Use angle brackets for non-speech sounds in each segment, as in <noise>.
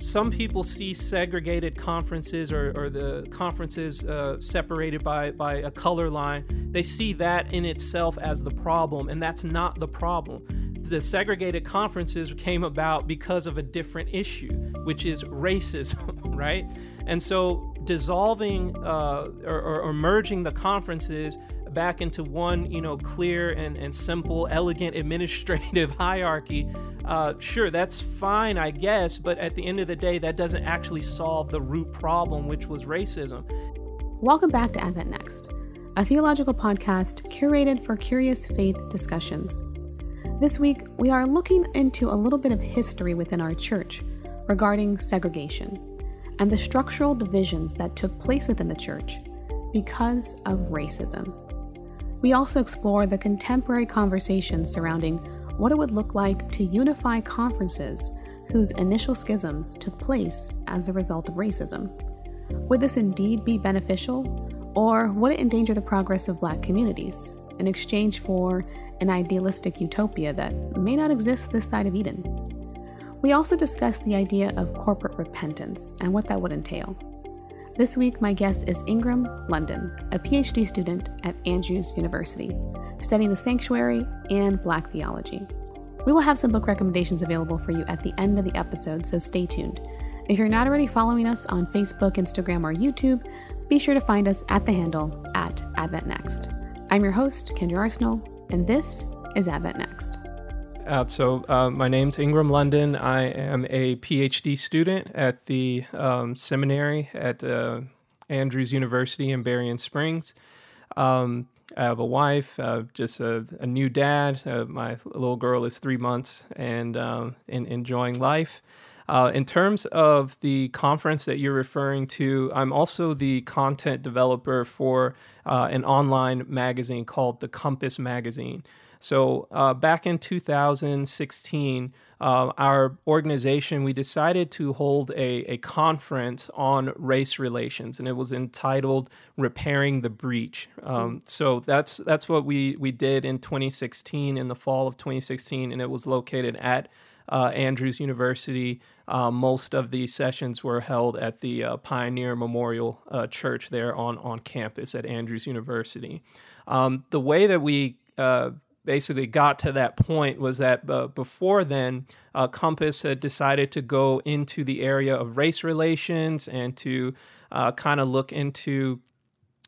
some people see segregated conferences or, or the conferences uh, separated by, by a color line. They see that in itself as the problem, and that's not the problem. The segregated conferences came about because of a different issue, which is racism, <laughs> right? And so dissolving uh, or, or, or merging the conferences back into one, you know, clear and, and simple, elegant administrative <laughs> hierarchy, uh, sure, that's fine, I guess, but at the end of the day, that doesn't actually solve the root problem, which was racism. Welcome back to Advent Next, a theological podcast curated for curious faith discussions. This week, we are looking into a little bit of history within our church regarding segregation and the structural divisions that took place within the church because of racism. We also explore the contemporary conversations surrounding what it would look like to unify conferences whose initial schisms took place as a result of racism. Would this indeed be beneficial, or would it endanger the progress of Black communities in exchange for an idealistic utopia that may not exist this side of Eden? We also discuss the idea of corporate repentance and what that would entail. This week, my guest is Ingram London, a PhD student at Andrews University, studying the sanctuary and Black theology. We will have some book recommendations available for you at the end of the episode, so stay tuned. If you're not already following us on Facebook, Instagram, or YouTube, be sure to find us at the handle at Advent Next. I'm your host, Kendra Arsenault, and this is Advent Next. Uh, so, uh, my name's Ingram London. I am a PhD student at the um, seminary at uh, Andrews University in Berrien Springs. Um, I have a wife, uh, just a, a, new dad. Uh, my little girl is three months and um, in, enjoying life. Uh, in terms of the conference that you're referring to, I'm also the content developer for an online magazine called The Compass Magazine. So uh, back in 2016, uh, our organization we decided to hold a, a conference on race relations, and it was entitled "Repairing the Breach." Um, so that's that's what we we did in 2016, in the fall of 2016, and it was located at uh, Andrews University. Uh, most of the sessions were held at the uh, Pioneer Memorial uh, Church there on on campus at Andrews University. Um, the way that we uh, basically got to that point was that uh, before then, uh, Compass had decided to go into the area of race relations and to uh, kind of look into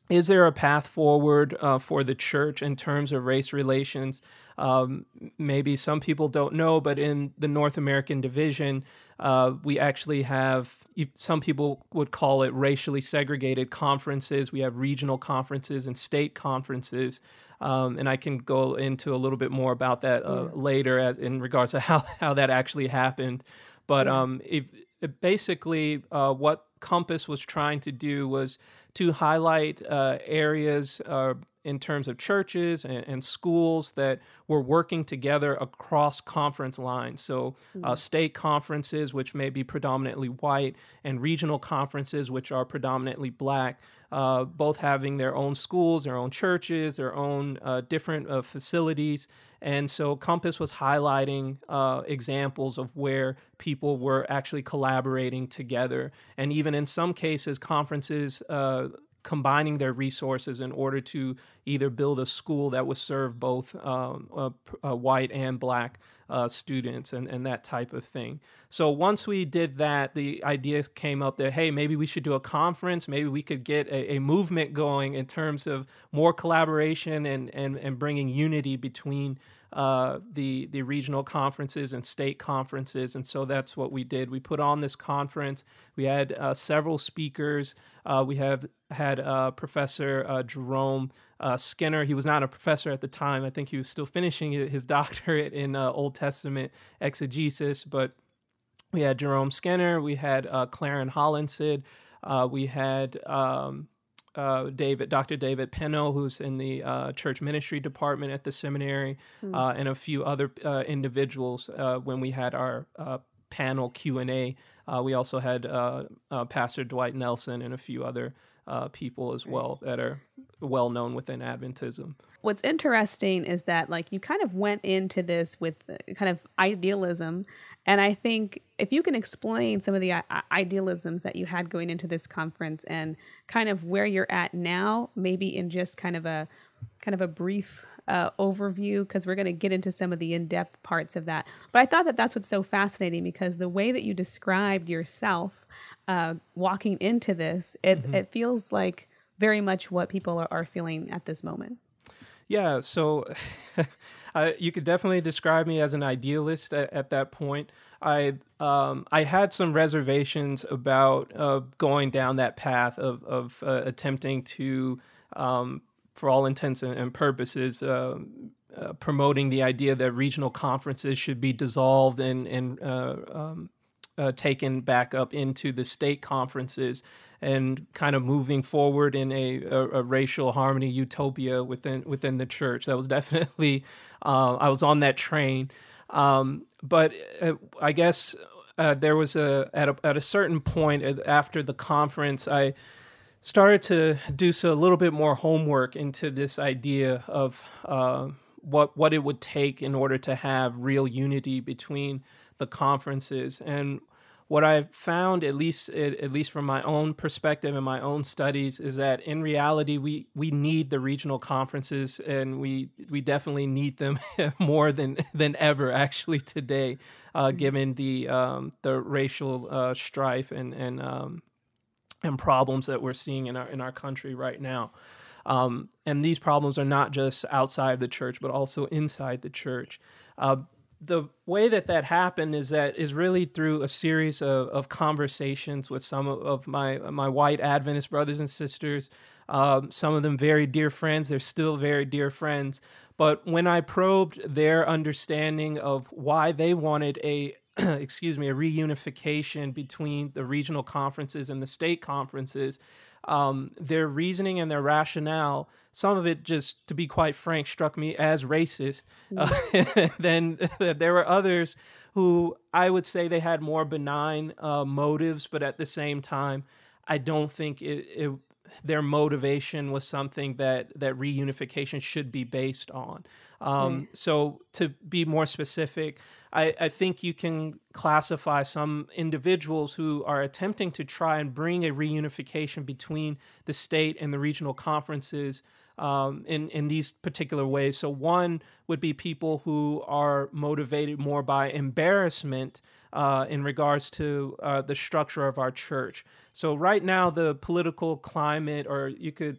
is there a path forward uh, for the church in terms of race relations? Um, maybe some people don't know, but in the North American division, uh, we actually have some people would call it racially segregated conferences. We have regional conferences and state conferences. Um, and I can go into a little bit more about that uh, yeah. later as, in regards to <laughs> how, how that actually happened. But um, if, basically, uh, what Compass was trying to do was to highlight uh, areas uh, in terms of churches and, and, schools that were working together across conference lines. So, uh, mm-hmm. state conferences, which may be predominantly white, and regional conferences, which are predominantly black, uh, both having their own schools, their own churches, their own uh, different uh, facilities. And so Compass was highlighting uh, examples of where people were actually collaborating together. And even in some cases, conferences uh, combining their resources in order to either build a school that would serve both um, uh, uh, white and black uh, students and, and that type of thing. So once we did that, the idea came up that, hey, maybe we should do a conference. Maybe we could get a, a movement going in terms of more collaboration and, and, and bringing unity between uh, the the regional conferences and state conferences, and so that's what we did. We put on this conference. We had uh, several speakers. Uh, we have had uh, Professor uh, Jerome uh, Skinner. He was not a professor at the time. I think he was still finishing his <laughs> doctorate in Old Testament exegesis, but we had Jerome Skinner. We had Clarence Hollinson. we had um, uh, David, Dr. David Penno, who's in the uh, church ministry department at the seminary, uh, and a few other uh, individuals. Uh, when we had our uh, panel Q and A, we also had Pastor Dwight Nelson and a few other people as well that are well known within Adventism. what's interesting is that like you kind of went into this with kind of idealism and i think if you can explain some of the idealisms that you had going into this conference and kind of where you're at now maybe in just kind of a kind of a brief uh, overview because we're going to get into some of the in-depth parts of that but i thought that that's what's so fascinating because the way that you described yourself uh, walking into this it, mm-hmm. it feels like very much what people are, feeling at this moment yeah, so <laughs> uh, you could definitely describe me as an idealist at, at that point. I um, I had some reservations about uh, going down that path of of uh, attempting to, um, for all intents and purposes, uh, uh, promoting the idea that regional conferences should be dissolved and and uh, um, taken back up into the state conferences and kind of moving forward in a, a, a racial harmony utopia within within the church. That was definitely uh, I was on that train, um, but uh, I guess uh, there was a at a at a certain point uh, after the conference I started to do so a little bit more homework into this idea of uh, what what it would take in order to have real unity between the conferences and what I've found, at least at least from my own perspective and my own studies, is that in reality we we need the regional conferences, and we we definitely need them <laughs> more than than ever actually today, uh, mm-hmm. given the um, the racial uh, strife and and um, and problems that we're seeing in our in our country right now. Um, and these problems are not just outside the church, but also inside the church. Uh, the way that that happened is that is really through a series of, of conversations with some of my my white Adventist brothers and sisters. Um, some of them very dear friends. They're still very dear friends. But when I probed their understanding of why they wanted a <clears throat> excuse me a reunification between the regional conferences and the state conferences, um, their reasoning and their rationale, some of it just, to be quite frank, struck me as racist. Uh, <laughs> then <laughs> there were others who I would say they had more benign uh, motives, but at the same time, I don't think it, it their motivation was something that that reunification should be based on. Um, mm. So to be more specific, I, I, think you can classify some individuals who are attempting to try and bring a reunification between the state and the regional conferences. Um, in in these particular ways. So one would be people who are motivated more by embarrassment uh, in regards to uh, the structure of our church. So right now, the political climate, or you could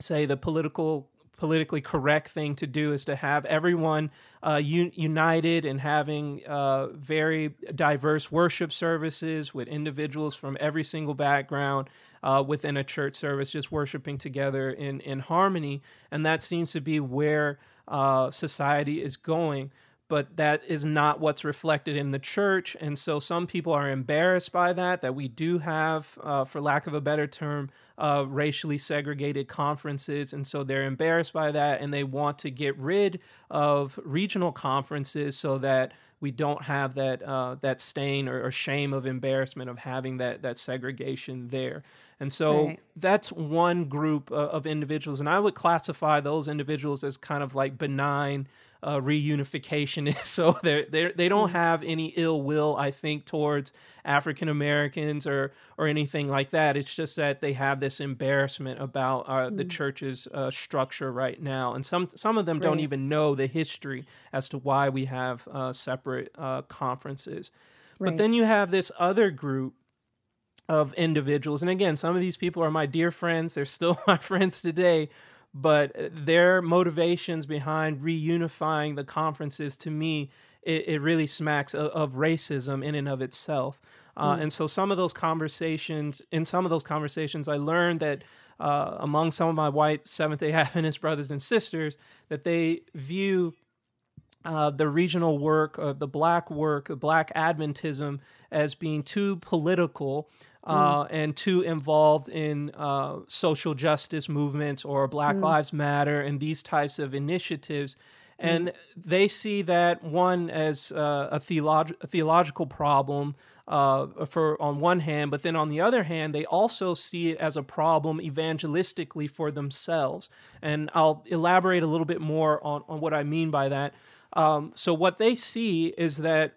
say the political politically correct thing to do is to have everyone uh, un- united and having uh, very diverse worship services with individuals from every single background uh, within a church service, just worshiping together in, in harmony. And that seems to be where uh, society is going but that is not what's reflected in the church. And so some people are embarrassed by that, that we do have, uh, for lack of a better term, uh, racially segregated conferences. And so they're embarrassed by that and they want to get rid of regional conferences so that we don't have that, uh, that stain or, or, shame of embarrassment of having that, that segregation there. And so right. that's one group uh, of individuals. And I would classify those individuals as kind of like benign uh, reunification is. <laughs> So they they they don't mm. have any ill will, I think, towards African Americans or or anything like that. It's just that they have this embarrassment about uh, the mm. church's uh, structure right now, and some some of them right. don't even know the history as to why we have uh, separate uh, conferences. Right. But then you have this other group of individuals, and again, some of these people are my dear friends. They're still <laughs> my friends today but their motivations behind reunifying the conferences to me it, it really smacks of, of, racism in and of itself uh, mm. and so some of those conversations in some of those conversations i learned that uh, among some of my white seventh day adventist brothers and sisters that they view uh, the regional work, uh, the black work, the black Adventism, as being too political uh, mm. and too involved in uh, social justice movements or Black mm. Lives Matter and these types of initiatives. and they see that one as uh, a, theolog- a theological problem uh, for on one hand, but then on the other hand, they also see it as a problem evangelistically for themselves. And I'll elaborate a little bit more on, on what I mean by that. Um, so, what they see is that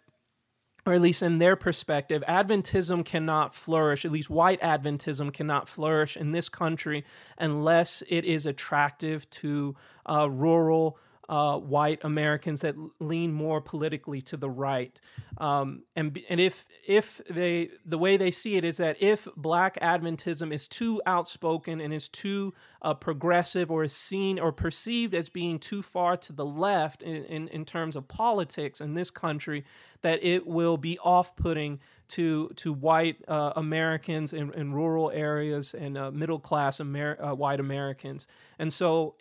or at least in their perspective, Adventism cannot flourish, at least white Adventism cannot flourish in this country unless it is attractive to uh, rural uh, white Americans that lean more politically to the right. Um, and and if if they the way they see it is that if Black Adventism is too outspoken and is too uh, progressive or is seen or perceived as being too far to the left in, in, in terms of politics in this country, that it will be off putting to to white uh, Americans in, in, rural areas and uh, middle class Amer- uh, white Americans. And so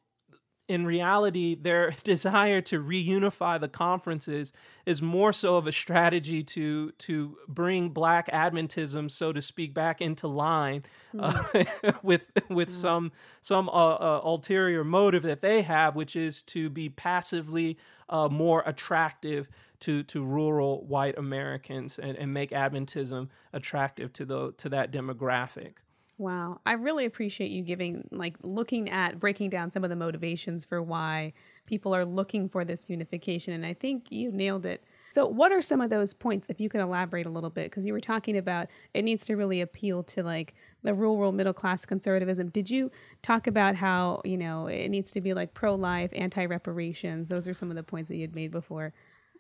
in reality, their <laughs> desire to reunify the conferences is more so of a strategy to to bring Black Adventism, so to speak, back into line uh, mm. <laughs> with with mm. some some uh, uh, ulterior motive that they have, which is to be passively uh, more attractive to to rural white Americans and, and make Adventism attractive to the to that demographic. Wow. I really appreciate you giving, like, looking at breaking down some of the motivations for why people are looking for this unification. And I think you nailed it. So, what are some of those points, if you could elaborate a little bit? Because you were talking about it needs to really appeal to like the rural middle class conservatism. Did you talk about how, you know, it needs to be like pro life, anti reparations? Those are some of the points that you'd made before.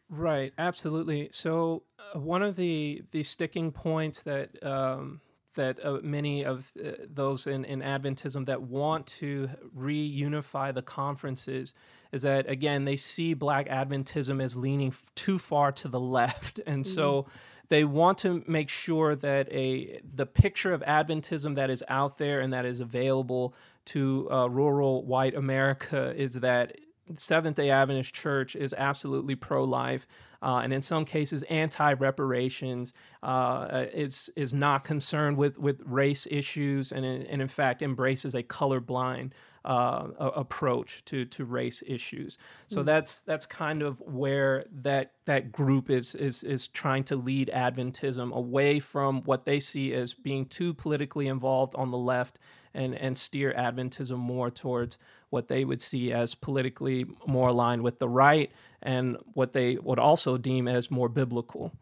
Right, absolutely. So, uh, one of the, the sticking points that um, that uh, many of uh, those in, in Adventism that want to reunify the conferences is that again they see Black Adventism as leaning f- too far to the <laughs> left, and mm-hmm. so they want to make sure that a the picture of Adventism that is out there and that is available to uh, rural white America is that Seventh day Adventist Church is absolutely pro life. Uh, and in some cases, anti-reparations uh, is is not concerned with with race issues, and in, and in fact embraces a colorblind uh, approach to to race issues. So mm. that's that's kind of where that that group is is is trying to lead Adventism away from what they see as being too politically involved on the left and and steer Adventism more towards what they would see as politically more aligned with the right and what they would also deem as more biblical.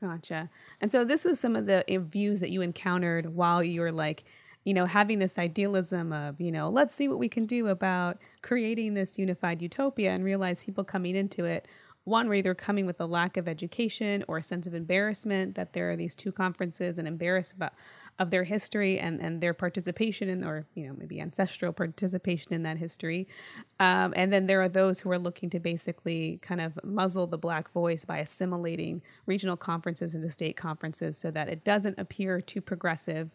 Gotcha. And so this was some of the eh, views that you encountered while you were like, you know, having this idealism of, you know, let's see what we can do about creating this unified utopia and realize people coming into it one were either coming with a lack of education or a sense of embarrassment that there are these two conferences and embarrassed about of their history and, and their participation in, or, you know, maybe ancestral participation in that history. Um, and then there are those who are looking to basically kind of muzzle the Black voice by assimilating regional conferences into state conferences so that it doesn't appear too progressive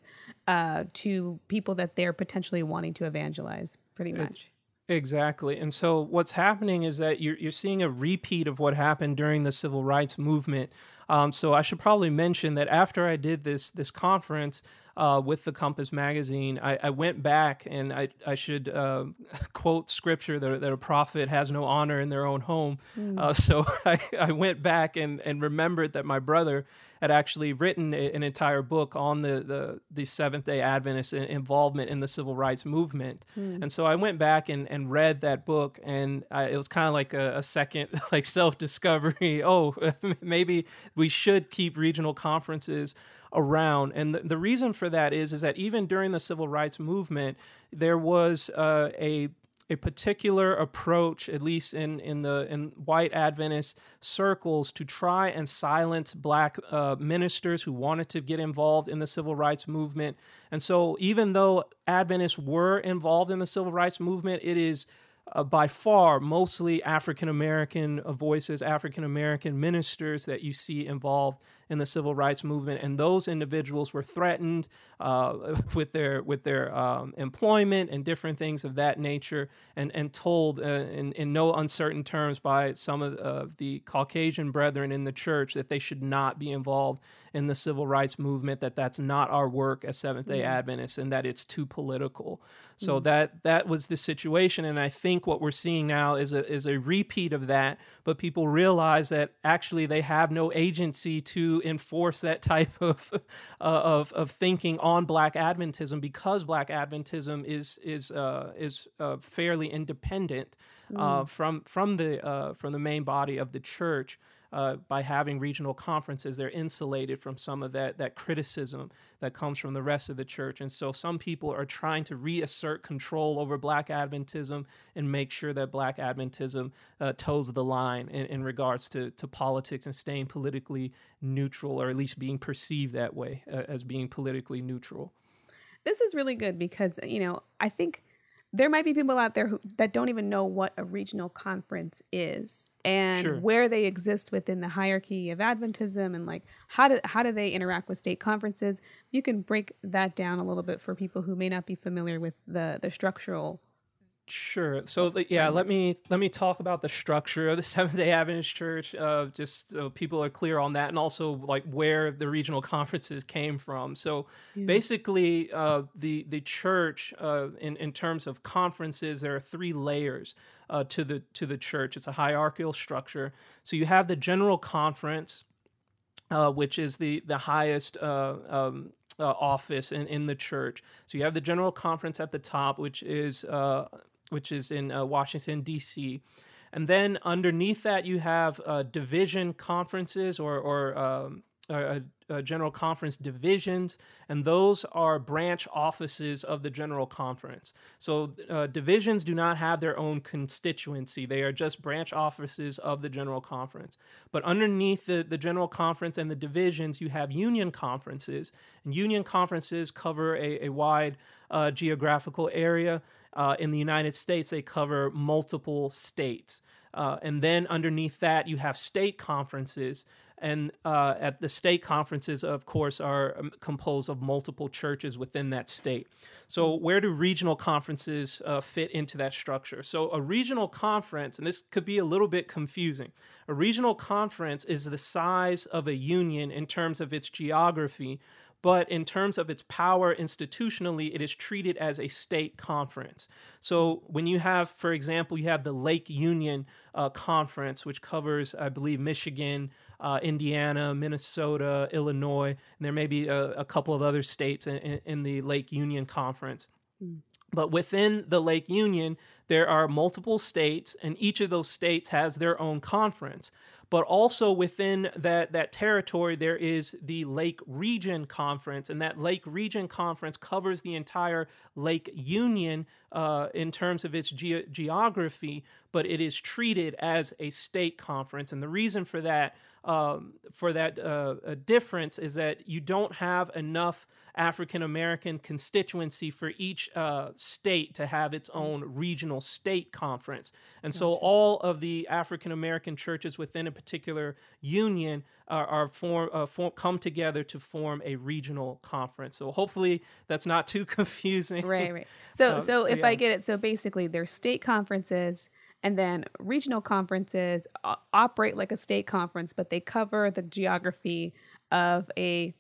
uh, to people that they're potentially wanting to evangelize, pretty much. Exactly. And so what's happening is that you're, you're seeing a repeat of what happened during the civil rights movement. Um, so I should probably mention that after I did this this conference, uh, with the Compass magazine, I, I, went back and I, I should uh, <laughs> quote scripture that, that, a prophet has no honor in their own home. Mm. Uh, <laughs> so I, I, went back and, and remembered that my brother had actually written an entire book on the, the, the Seventh day Adventist involvement in the civil rights movement. Mm. And so I went back and, and read that book, and I, it was kind of like a, a second <laughs> like self discovery. oh, maybe we should keep regional conferences around. And the, the reason for that is, is that even during the civil rights movement, there was uh, a a particular approach, at least in, in the in white Adventist circles, to try and silence black uh, ministers who wanted to get involved in the civil rights movement. And so, even though Adventists were involved in the civil rights movement, it is uh, by far mostly African American voices, African American ministers that you see involved in the civil rights movement, and those individuals were threatened uh, <laughs> with their with their um, employment and different things of that nature, and and told uh, in in no uncertain terms by some of the Caucasian brethren in the church that they should not be involved in the civil rights movement. That that's not our work as Seventh Day mm-hmm. Adventists, and that it's too political. So mm-hmm. that that was the situation, and I think what we're seeing now is a is a repeat of that. But people realize that actually they have no agency to enforce that type <laughs> of uh, of of thinking on Black Adventism because Black Adventism is is uh, is uh, fairly independent uh, mm. from from the uh, from the main body of the church uh, by having regional conferences, they're insulated from some of that that criticism that comes from the rest of the church. And so some people are trying to reassert control over Black Adventism and make sure that Black Adventism uh, toes the line in, in, regards to, to politics and staying politically neutral, or at least being perceived that way uh, as being politically neutral. This is really good because, you know, I think there might be people out there who, that don't even know what a regional conference is and sure. where they exist within the hierarchy of Adventism and like how do how do they interact with state conferences. You can break that down a little bit for people who may not be familiar with the the structural Sure. So yeah, let me let me talk about the structure of the <laughs> Seventh Day Adventist Church, uh, just so people are clear on that, and also like where the regional conferences came from. So yeah. basically, uh, the the church, uh, in in terms of conferences, there are three layers uh, to the to the church. It's a hierarchical structure. So you have the general conference, uh, which is the the highest uh, um, uh, office in, in the church. So you have the general conference at the top, which is uh, which is in uh, Washington, D.C. And then underneath that, you have uh, division conferences or, or um, uh, uh, general conference divisions, and those are branch offices of the general conference. So uh, divisions do not have their own constituency, they are just branch offices of the general conference. But underneath the, the general conference and the divisions, you have union conferences, and union conferences cover a, a wide uh, geographical area. Uh, in the United States, they cover multiple states. Uh, and then underneath that, you have state conferences. And uh, at the state conferences, of course, are um, composed of multiple churches within that state. So, where do regional conferences uh, fit into that structure? So, a regional conference, and this could be a little bit confusing, a regional conference is the size of a union in terms of its geography, but in terms of its power institutionally, it is treated as a state conference. So when you have, for example, you have the Lake Union uh, Conference, which covers, I believe, Michigan, uh, Indiana, Minnesota, Illinois, and there may be a, a couple of other states in, in, the Lake Union Conference. Mm. But within the Lake Union, there are multiple states, and each of those states has their own conference. But also within that that territory there is the Lake Region Conference, and that Lake Region Conference covers the entire Lake Union uh, in terms of its ge- geography, but it is treated as a state conference, and the reason for that um, for that uh, difference is that you don't have enough African American constituency for each uh, state to have its own regional state conference. And so all of the African American churches within a particular union are, are form, uh, form, come together to form a regional conference. So hopefully that's not too <laughs> confusing. Right, right. So, um, so if yeah. I get it, so basically there's state conferences and then regional conferences operate like a state conference, but they cover the geography of a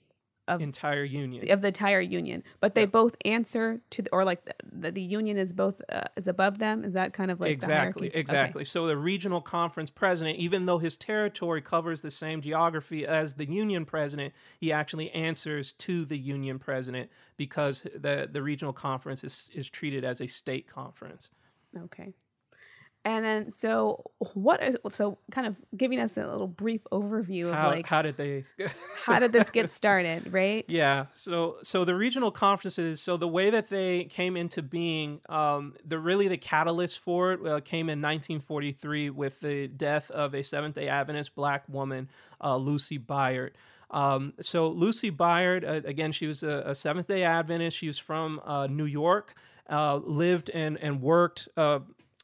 of entire union. of the entire union. But they both answer to the, or like the, the union is both uh, is above them? Is that kind of like exactly exactly okay. so the regional conference president even though his territory covers the same geography as the union president he actually answers to the union president because the the regional conference is is treated as a state conference. Okay and then, so what is so kind of giving us a little brief overview how, of like how did they <laughs> how did this get started, right? <laughs> Yeah. So so the regional conferences. So the way that they came into being, um, the really the catalyst for it uh, came in 1943 with the death of a Seventh Day Adventist black woman, uh, Lucy Byard. Um, so Lucy Byard, uh, again, she was a, a Seventh Day Adventist. She was from uh, New York, uh, lived and and worked uh,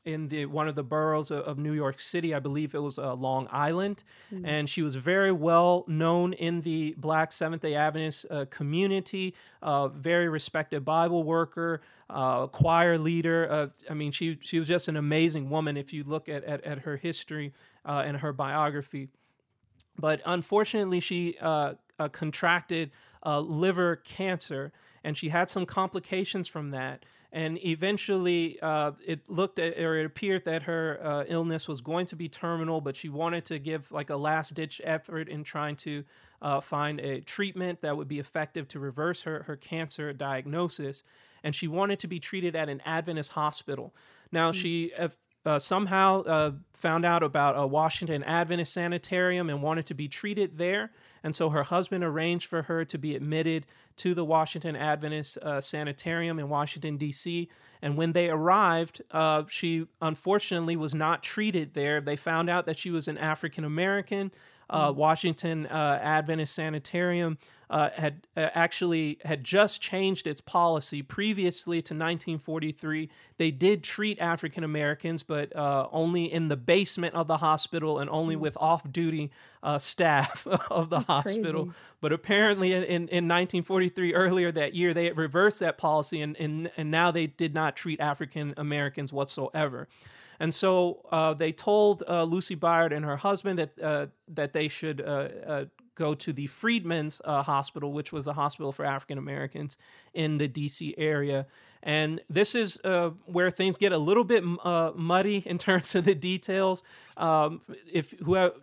in the one of the boroughs of, of New York City. I believe it was uh, Long Island, mm-hmm. and she was very well known in the Black Seventh Day Adventist uh, community. Uh, very respected Bible worker, uh, choir leader. I mean, she she was just an amazing woman. If you look at at, at her history uh, and her biography, but unfortunately, she uh, contracted liver cancer, and she had some complications from that and eventually uh, it looked at or it appeared that her uh, illness was going to be terminal but she wanted to give like a last ditch effort in trying to uh, find a treatment that would be effective to reverse her, her cancer diagnosis and she wanted to be treated at an adventist hospital now mm-hmm. she uh, somehow uh, found out about a Washington Adventist sanitarium and wanted to be treated there. And so her husband arranged for her to be admitted to the Washington Adventist uh, sanitarium in Washington, D.C. And when they arrived, uh, she unfortunately was not treated there. They found out that she was an African American uh, mm. Washington uh, Adventist Sanitarium uh, had uh, actually had just changed its policy. Previously to 1943, they did treat African Americans, but uh, only in the basement of the hospital and only mm. with off-duty uh, staff <laughs> of the That's hospital. Crazy. But apparently, in, in, in, 1943, earlier that year, they had reversed that policy, and, and, and now they did not treat African Americans whatsoever. And so uh, they told uh, Lucy Byard and her husband that uh, that they should uh, uh, go to the Freedmen's uh, Hospital, which was the hospital for African Americans in the D.C. area. And this is where things get a little bit muddy in <laughs> terms of the details. Um, if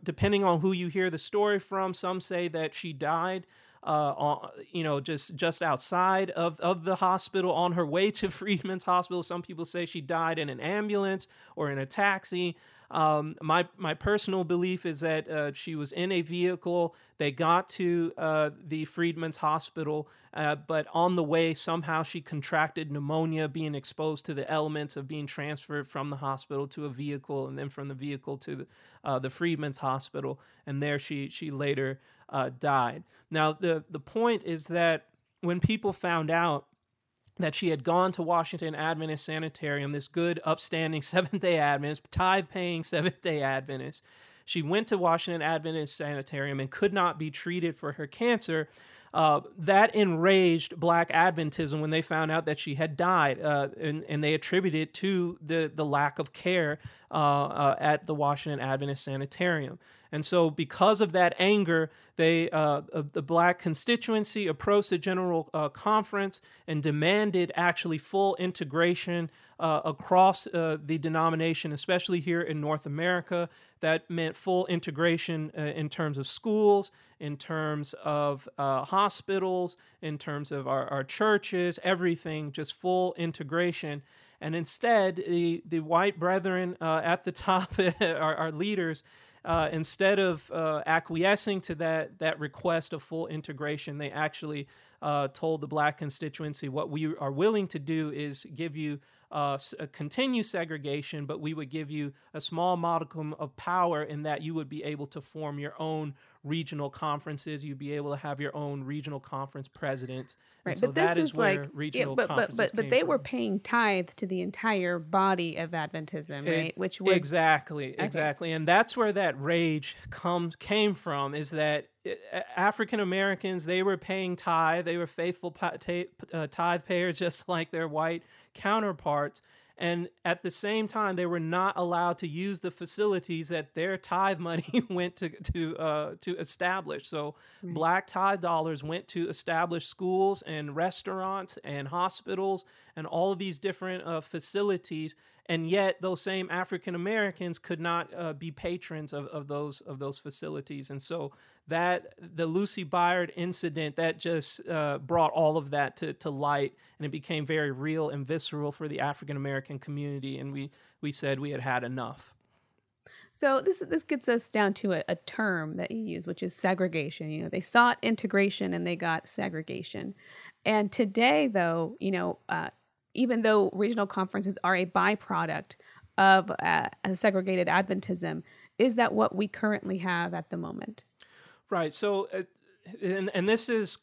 depending on who you hear the story from, some say that she died uh, you know, just just outside of, of the hospital on her way to <laughs> Freedmen's Hospital. Some people say she died in an ambulance or in a taxi. Um, my my personal belief is that uh, she was in a vehicle. They got to uh, the Freedmen's Hospital, uh, but on the way somehow she contracted pneumonia, being exposed to the elements of being transferred from the hospital to a vehicle, and then from the vehicle to the, uh, the Freedmen's Hospital, and there she she later uh, died. Now the the point is that when people found out that she had gone to Washington Adventist Sanitarium, this good, upstanding <laughs> Seventh day Adventist, tithe paying Seventh day Adventist. She went to Washington Adventist Sanitarium and could not be treated for her cancer. Uh, that enraged Black Adventism when they found out that she had died, uh, and, and, they attributed it to the, the lack of care uh, uh at the Washington Adventist Sanitarium. And so, because of that anger, they uh, the black constituency approached the General uh, Conference and demanded actually full integration uh, across uh, the denomination, especially here in North America. That meant full integration uh, in terms of schools, in terms of uh, hospitals, in terms of our, our churches, everything, just full integration. And instead, the, the white brethren at the top, <laughs> our, our leaders, uh, instead of uh, acquiescing to that that request of full integration, they actually uh, told the black constituency what we are willing to do is give you uh, continue segregation, but we would give you a small modicum of power in that you would be able to form your own regional conferences. You'd be able to have your own regional conference presidents. Right, so but this is, like regional yeah, but but but, but they from. were paying tithe to the entire body of Adventism, right? It, Which was exactly okay. exactly, and that's where that rage comes came from. Is that African Americans they were paying tithe, they were faithful uh, tithe payers, <laughs> just like their white counterparts and at the same time, they were not allowed to use the facilities that their tithe money <laughs> went to to uh, to establish. So right. black tithe dollars went to establish schools and restaurants and hospitals and all of these different uh, facilities and yet those same African Americans could not uh, be patrons of, of those of those facilities, and so that the Lucy Byard incident that just uh, brought all of that to, to light, and it became very real and visceral for the African American community, and we we said we had had enough. So this this gets us down to a, a, term that you use, which is segregation. You know, they sought integration and they got segregation. And today, though, you know, uh, even though regional conferences are a byproduct of uh, a segregated Adventism, is that what we currently have at the moment? Right. So, uh, and, and this is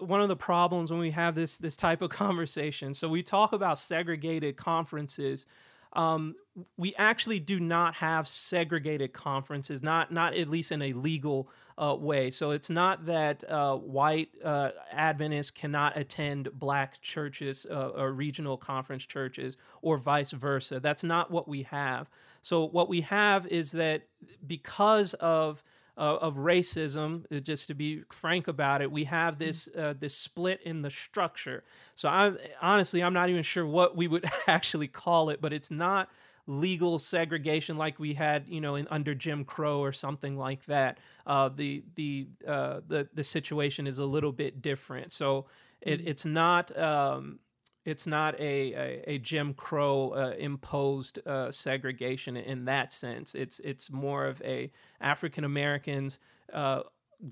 one of the problems when we have this this type of <laughs> conversation. So we talk about segregated conferences. Um, we actually do not have segregated conferences, not not at least in a legal uh, way. So it's not that uh, white uh, Adventists cannot attend black churches uh, or regional conference churches or vice versa. That's not what we have. So what we have is that because of uh, of racism. Uh, just to be frank about it, we have mm-hmm. this uh, this split in the structure. So I honestly, I'm not even sure what we would <laughs> actually call it, but it's not legal segregation like we had, you know, in under Jim Crow or something like that. Uh, the the uh, the the situation is a little bit different. So it, mm-hmm. it's not. Um, it's not a, a, a Jim Crow uh, imposed uh, segregation in that sense. It's it's more of a African Americans uh,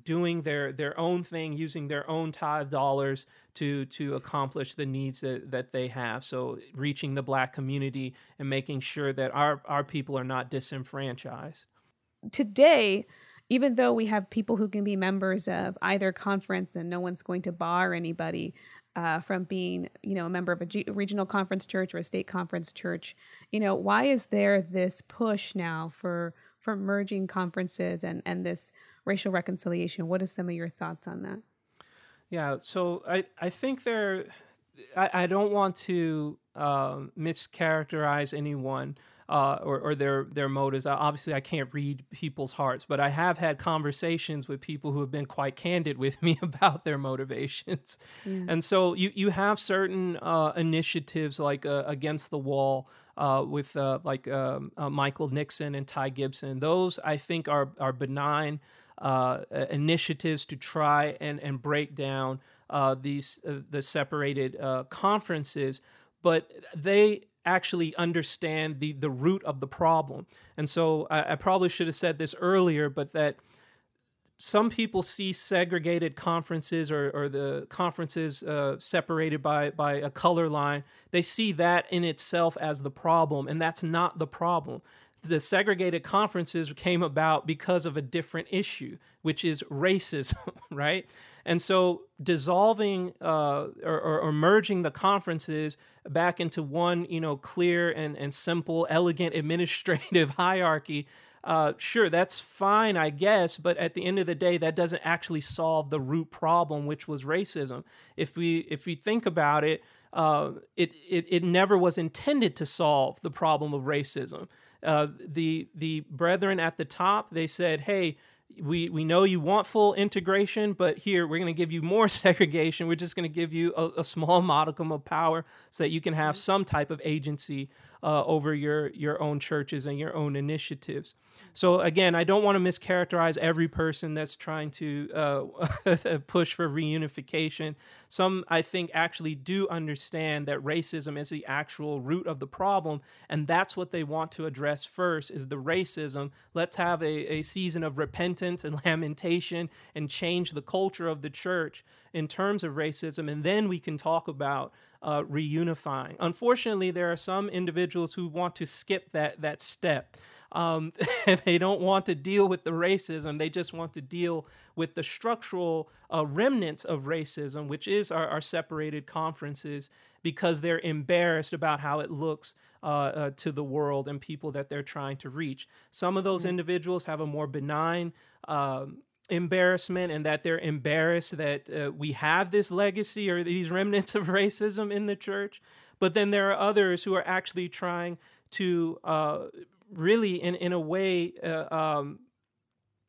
doing their their own thing, using their own tithe dollars to to accomplish the needs that, that they have. So reaching the black community and making sure that our our people are not disenfranchised. Today, even though we have people who can be members of either conference and no one's going to bar anybody, uh, from being, you know, a member of a G- regional conference church or a state conference church. You know, why is there this push now for for merging conferences and and this racial reconciliation? What are some of your thoughts on that? Yeah, so I I think there, I, I don't want to um, mischaracterize anyone uh, or, or their their motives. Obviously, I can't read people's hearts, but I have had conversations with people who have been quite candid with <laughs> me about their motivations. And so you you have certain uh, initiatives like uh, Against the Wall. Uh, with uh, like um, uh, Michael Nixon and Ty Gibson, those I think are are benign initiatives to try and and break down these the separated conferences, but they actually understand the the root of the problem. And so I, I probably should have said this earlier, but that some people see segregated conferences or, or the conferences uh, separated by, by a color line. They see that in itself as the problem, and that's not the problem the segregated conferences came about because of a different issue, which is racism, <laughs> right? And so dissolving uh, or, or, or, merging the conferences back into one, you know, clear and, and simple, elegant <laughs> administrative hierarchy, uh, sure, that's fine, I guess. But at the end of the day, that doesn't actually solve the root problem, which was racism. If we if we think about it, uh, it, it it never was intended to solve the problem of racism. Uh, the the brethren at the top they said, "Hey, we we know you want full integration, but here we're going to give you more <laughs> segregation. We're just going to give you a, a, small modicum of power so that you can have mm-hmm. some type of agency uh, over your your own churches and your own initiatives." So again, I don't want to mischaracterize every person that's trying to uh, <laughs> push for reunification. Some, I think, actually do understand that racism is the actual root of the problem, and that's what they want to address first: is the racism. Let's have a, a season of repentance and <laughs> lamentation and change the culture of the church in terms of racism, and then we can talk about uh, reunifying. Unfortunately, there are some individuals who want to skip that that step. Um, <laughs> they don't want to deal with the racism. They just want to deal with the structural uh, remnants of racism, which is our, our, separated conferences, because they're embarrassed about how it looks uh, uh, to the world and people that they're trying to reach. Some of those mm-hmm. individuals have a more benign. Um, embarrassment and that they're embarrassed that uh, we have this legacy or these remnants of <laughs> racism in the church. But then there are others who are actually trying to uh, really in in a way uh, um,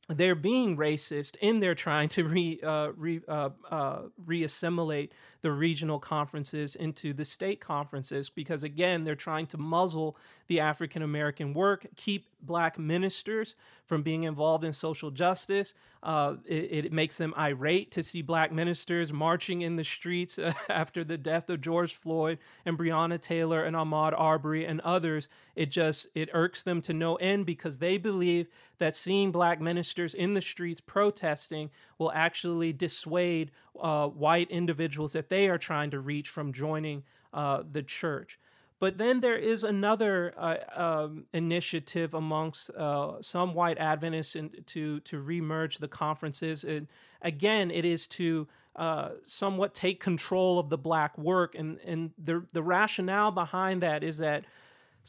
they're being racist in their trying to re, uh, re uh, uh, reassimilate the regional conferences into the state conferences because again they're trying to muzzle the African American work, keep black ministers from being involved in social justice. Uh, it, it, makes them irate to see black ministers marching in the streets <laughs> after the death of George Floyd and Breonna Taylor and Ahmaud Arbery and others. It just it irks them to no end because they believe that seeing black ministers in the streets protesting will actually dissuade uh, white individuals that they are trying to reach from joining uh, the church. But then there is another uh, um, initiative amongst uh, some white Adventists in, to to remerge the conferences. And again, it is to uh, somewhat take control of the black work, and and the the rationale behind that is that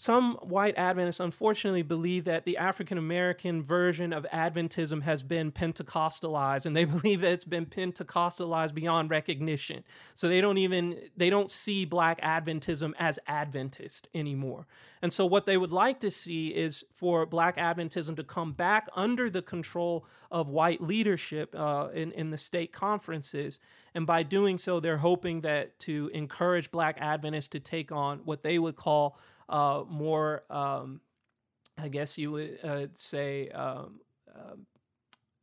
some white Adventists unfortunately believe that the African American version of Adventism has been Pentecostalized, and they <laughs> believe that it's been Pentecostalized beyond recognition. So they don't even they don't see Black Adventism as Adventist anymore. And so what they would like to see is for Black Adventism to come back under the control of white leadership uh, in in the state conferences, and by doing so, they're hoping that to encourage Black Adventists to take on what they would call uh, more, um, I guess you would uh, say, um, uh,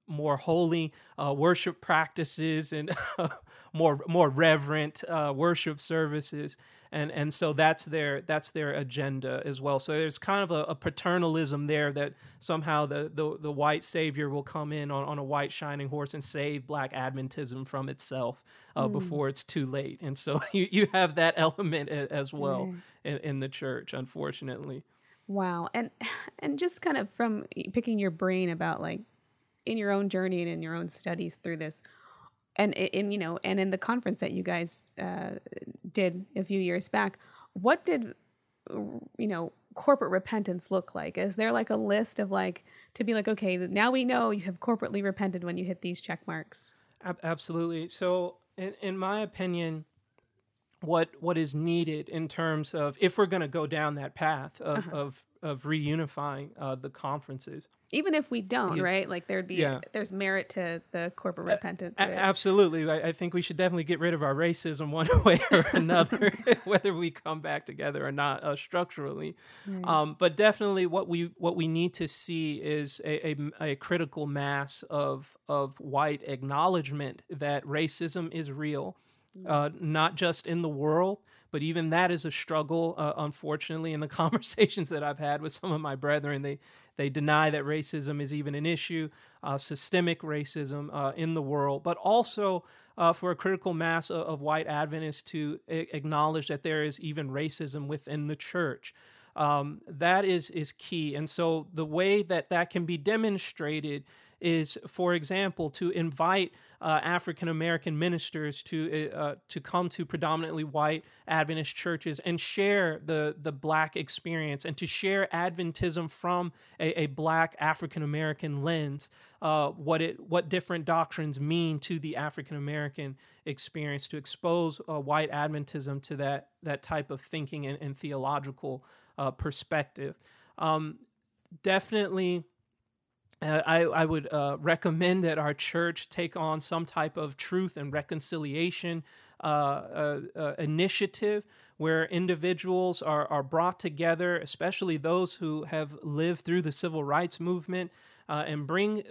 more holy uh, worship practices and <laughs> more more reverent uh, worship services, and and so that's their that's their agenda as well. So there's kind of a, a paternalism there that somehow the, the the white savior will come in on, on a white shining horse and save Black Adventism from itself uh, mm. before it's too late. And so <laughs> you you have that <laughs> element as well mm. in, in the church, unfortunately. Wow, and <sighs> and just kind of from picking your brain about like in your own journey and in your own studies through this. And in you know and in the conference that you guys uh, did a few years back what did you know corporate repentance look like? Is there like a list of like to be like okay now we know you have corporately repented when you hit these check marks absolutely. So in, in my opinion what what is needed in terms of if we're going to go down that path of, uh-huh. of of reunifying uh, the conferences. Even if we don't, yeah. right? Like there'd be yeah. there's merit to the corporate repentance. A- absolutely, I, I, think we should definitely get rid of our racism <laughs> one way or another, <laughs> whether we come back together or not uh, structurally. Um, but definitely, what we what we need to see is a, a, a critical mass of of white acknowledgement that racism is real uh, not just in the world, but even that is a struggle. Uh, unfortunately, in the <laughs> conversations that I've had with some of my brethren, they they deny that racism is even an issue, uh, systemic racism uh, in the world, but also uh, for a critical mass of, of white Adventists to a- acknowledge that there is even racism within the church. Um, that is is key, and so the way that that can be demonstrated is, for example, to invite uh, African American ministers to uh, uh, to come to predominantly white Adventist churches and share the the black experience and to share Adventism from a, a black African American lens. Uh, what it what different doctrines mean to the African American experience to expose uh, white Adventism to that that type of thinking and, and theological uh, perspective. Um, definitely uh, I, I, would uh, recommend that our church take on some type of truth and reconciliation uh, uh, uh, initiative where individuals are, are brought together, especially those who have lived through the civil rights movement, and bring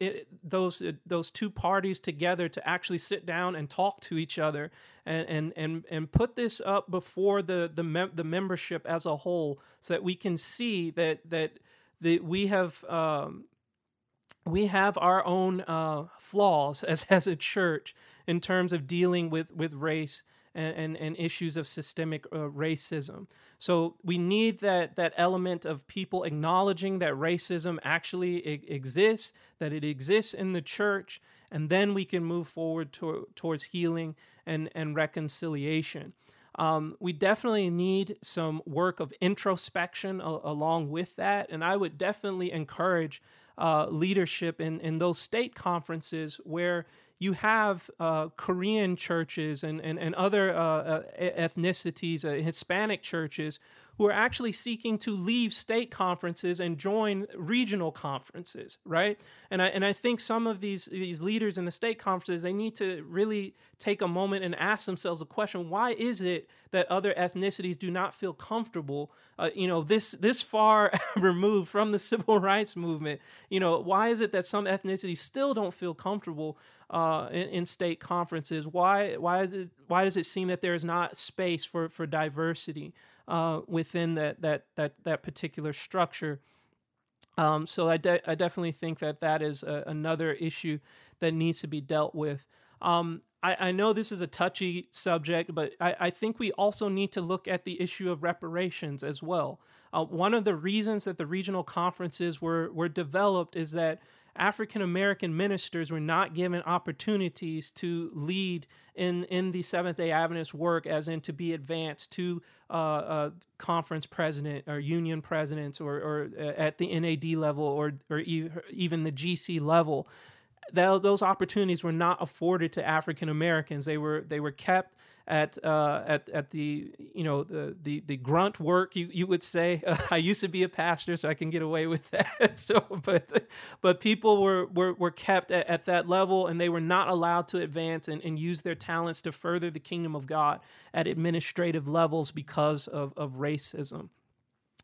it, those those two parties together to actually sit down and talk to each other and and and, and put this up before the the, mem- the membership as a whole, so that we can see that that that we have um, we have our own uh, flaws <laughs> as, as a church in terms of dealing with, with race and, and, and issues of systemic uh, racism. So we need that, that element of people acknowledging that racism actually I- exists, that it exists in the church, and then we can move forward to, towards healing and, and reconciliation. Um, we definitely need some work of introspection a- along with that. And I would definitely encourage uh, leadership in, in those state conferences where you have uh, Korean churches and, and, and other uh, uh ethnicities, uh, Hispanic churches, who are actually seeking to leave state conferences and join regional conferences, right? And I and I think some of these these leaders in the state conferences they need to really take a moment and ask themselves a question: Why is it that other ethnicities do not feel comfortable, uh, you know, this this far <laughs> removed from the civil <laughs> rights movement? You know, why is it that some ethnicities still don't feel comfortable? Uh, in, in, state conferences? Why why is it why does it seem that there is not space for for diversity? Uh, within that that that that particular structure. Um, so I, de- I definitely think that that is a, another issue that needs to be dealt with. Um, I, I, know this is a touchy subject, but I, I, think we also need to look at the issue of reparations as well. Uh, one of the reasons that the regional conferences were were developed is that African American ministers were not given opportunities to lead in, in the Seventh day Adventist work, as in to be advanced to uh, uh, conference president or union presidents or, or uh, at the NAD level or, or even the GC level. those opportunities were not afforded to African Americans. They were they were kept at uh, at at the you know the the, the grunt work you, you would say. Uh, <laughs> I used to be a pastor, so I can get away with <laughs> that. so, but but people were were, were kept at, at that level, and they were not allowed to advance and, and use their talents to further the kingdom of God at administrative levels because of of racism.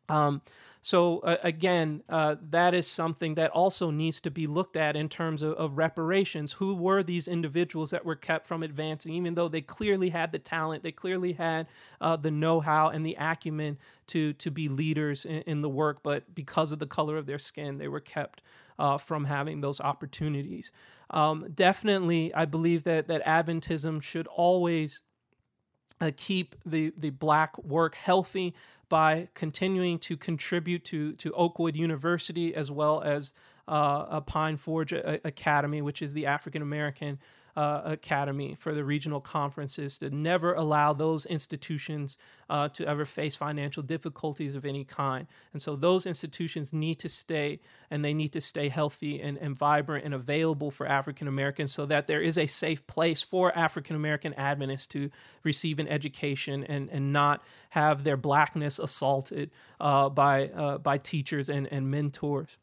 Um, so uh, again, uh, that is something that also needs to be looked at in terms of, of, reparations. Who were these individuals that were kept from advancing, even though they clearly had the talent, they clearly had uh, the know-how and the acumen to to be leaders in, in, the work, but because of the color of their skin, they were kept uh, from having those opportunities. Um, definitely, I believe that that Adventism should always uh, keep the, the black work healthy by continuing to contribute to, to Oakwood University as well as uh, a Pine Forge Academy, which is the African American uh, Academy for the regional conferences, to never allow those institutions uh, to ever face financial difficulties of any kind. And so those institutions need to stay and they need to stay healthy and, and vibrant and available for African Americans so that there is a safe place for African American Adventists to receive an education and, and not have their blackness assaulted uh, by, uh, by teachers and, and mentors.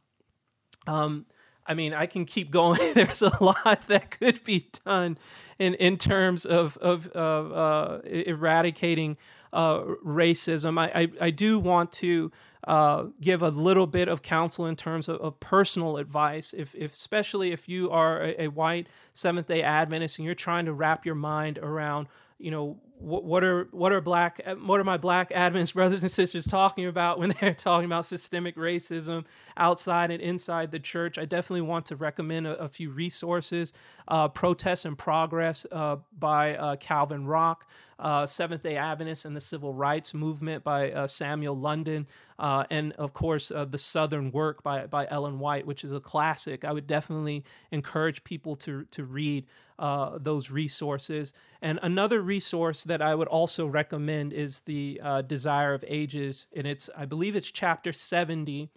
Um, I mean, I can keep going. <laughs> There's a lot that could be done in, in terms of, of, of uh, eradicating uh, racism. I, I, I, do want to uh, give a little bit of counsel in terms of, of personal advice, if, if, especially if you are a, a white Seventh day Adventist and you're trying to wrap your mind around you know what, are what are black what are my black Adventist <laughs> brothers and sisters talking about when <laughs> they're talking about systemic racism outside and inside the church? I definitely want to recommend a, a few resources. Uh, Protest and Progress uh, by uh, Calvin Rock, uh, Seventh Day Adventists and the Civil Rights Movement by uh, Samuel London, uh, and of course The Southern Work by by Ellen White, which is a classic. I would definitely encourage people to to read those resources. And another resource that I would also recommend is the uh, Desire of Ages, and it's I believe it's chapter seventy,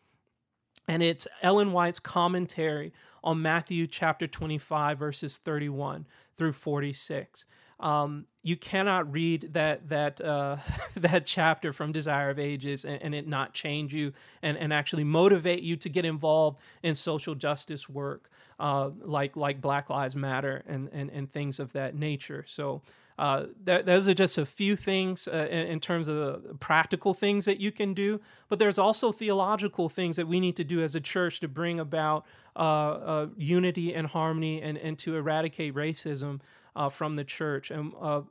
and it's Ellen White's commentary on Matthew chapter twenty five verses thirty one through forty six. Um, you cannot read that that uh, <laughs> that chapter from Desire of Ages and, and, it not change you and, and actually motivate you to get involved in social justice work uh, like like Black Lives Matter and, and and things of that nature. So uh, th- those are just a few things uh, in, in, terms of the practical things that you can do, but there's also theological things that we need to do as a church to bring about uh, uh unity and harmony and, and to eradicate racism uh, from the church. And uh,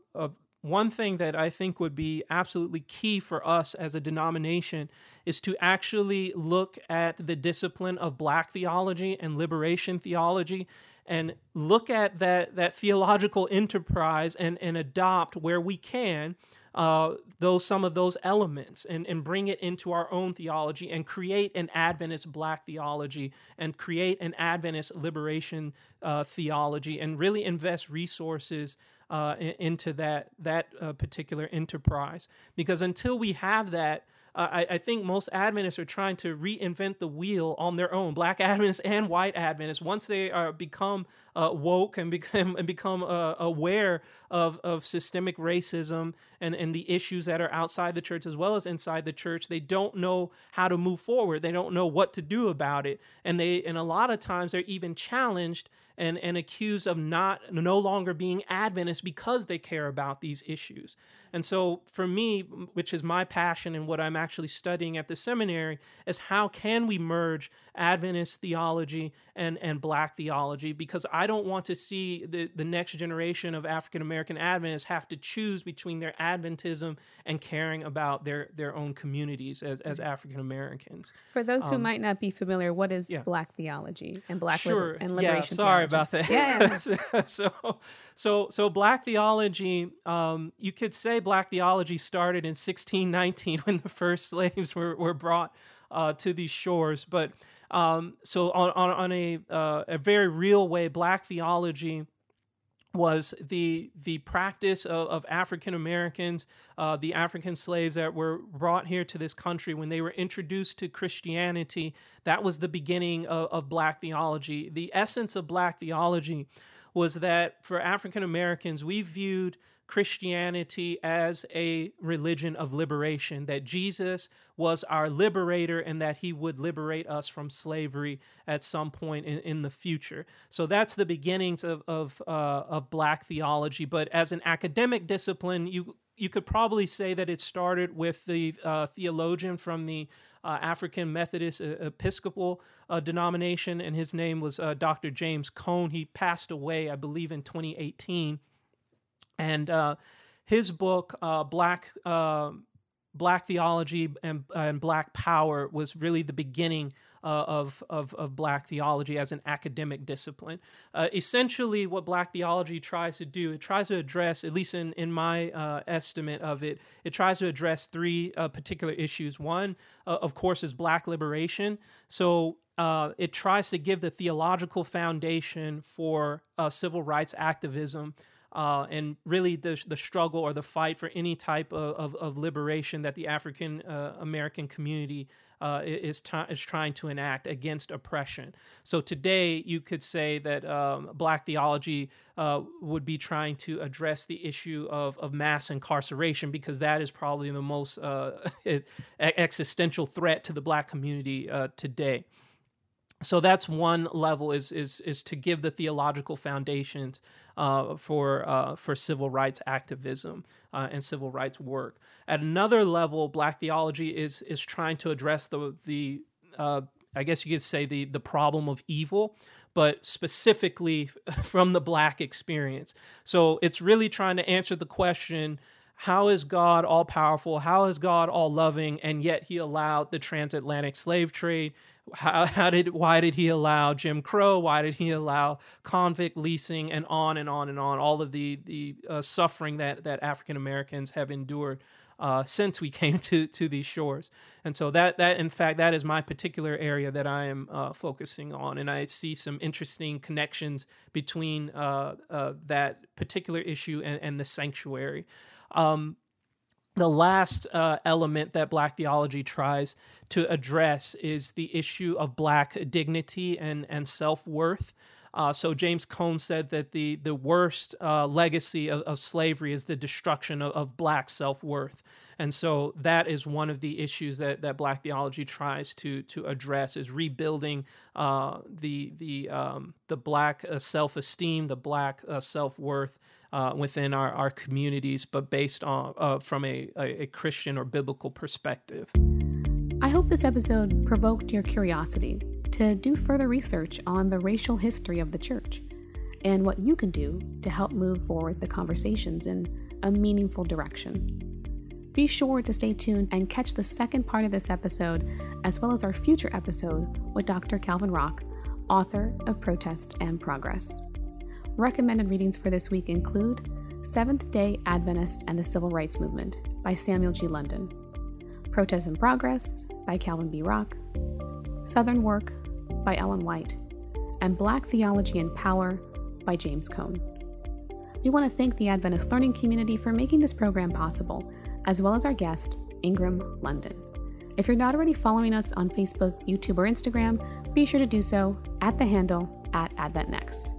one thing that I think would be absolutely key for us as a denomination is to actually look at the discipline of black theology and liberation theology and look at that, that theological enterprise and, and adopt where we can uh, those some of those elements and, and bring it into our own theology and create an Adventist black theology and create an Adventist liberation uh, theology and really invest resources uh, into that that uh, particular enterprise. Because until we have that uh, I, I, think most Adventists are trying to reinvent the wheel on their own. Black Adventists and white Adventists, once they are become uh, woke and <laughs> become and become uh, aware of, of systemic racism and, and the issues that are outside the church as well as inside the church, they don't know how to move forward. They don't know what to do about it, and they and a lot of times they're even challenged and, and accused of not no longer being Adventists because they care about these issues. And so, for me, which is my passion and what I'm actually studying at the seminary, is how can we merge Adventist theology and, and Black theology? Because I don't want to see the, the next generation of African American Adventists have to choose between their Adventism and caring about their, their own communities as, as African Americans. For those who um, might not be familiar, what is yeah. Black theology and Black sure. liber- and liberation? Yeah, sorry theology? about that. Yeah. <laughs> so, so, so Black theology, um, you could say black theology started in 1619 <laughs> when the first slaves were, were brought uh, to these shores. But Um, so, on, on, on a, uh, a very real way, black theology was the the practice of, of African Americans, uh, the African slaves that were brought here to this country when they were introduced to Christianity. That was the beginning of, of Black theology. The essence of Black theology was that for African Americans, we viewed Christianity as a religion of liberation, that Jesus was our liberator and that he would liberate us from slavery at some point in, in the future. So that's the beginnings of, of, uh, of Black theology. But as an academic discipline, you you could probably say that it started with the uh, theologian from the uh, African Methodist uh, Episcopal uh, denomination, and his name was uh, Dr. James Cone. He passed away, I believe, in 2018. And uh, his book, uh, Black uh, Black Theology and, and Black Power, was really the beginning uh, of, of, of Black theology as an academic discipline. Uh, essentially, what Black theology tries to do, it tries to address, at least in, in my estimate of it, it tries to address three particular issues. One, of course, is Black liberation. So uh, it tries to give the theological foundation for uh, civil rights activism uh, and really the, the struggle or the fight for any type of, of, of liberation that the African uh, American community uh, is, t- is trying to enact against oppression. So today, you could say that um, Black theology uh, would be trying to address the issue of, of mass incarceration because that is probably the most uh, <laughs> existential threat to the Black community uh, today so that's one level is is is to give the theological foundations uh, for uh, for civil rights activism uh, and civil rights work. At another level, Black theology is is trying to address the the uh, I guess you could say the the problem of evil, but specifically <laughs> from the Black experience. So it's really trying to answer the question how is God all powerful? How is God all loving? And yet he allowed the transatlantic slave trade. How, how did why did he allow Jim Crow? Why did he allow convict leasing and on and on and on? All of the the uh, suffering that that African Americans have endured uh, since we <laughs> came to to these shores. And so that that in fact that is my particular area that I am uh, focusing on, and I see some interesting connections between uh, uh that particular issue and, and the sanctuary. Um, the last uh, element that Black theology tries to address is the issue of Black dignity and, and self worth. Uh, so James Cone said that the the worst uh, legacy of, of, slavery is the destruction of, of black self worth, and so that is one of the issues that, that Black theology tries to to address is rebuilding uh, the the um, the black uh, self esteem, the black uh, self worth, uh, within our, our communities, but based on uh, from a, a, a Christian or biblical perspective. I hope this episode provoked your curiosity to do further research on the racial history of the church and what you can do to help move forward the conversations in a meaningful direction. Be sure to stay tuned and catch the second part of this episode, as well as our future episode with Dr. Calvin Rock, author of Protest and Progress. Recommended readings for this week include Seventh day Adventist and the Civil Rights Movement by Samuel G. London, Protest in Progress by Calvin B. Rock, Southern Work by Ellen White, and Black Theology and Power by James Cone. We want to thank the Adventist Learning Community for making this program possible, as well as our guest, Ingram London. If you're not already following us on Facebook, YouTube, or Instagram, be sure to do so at the handle at AdventNext.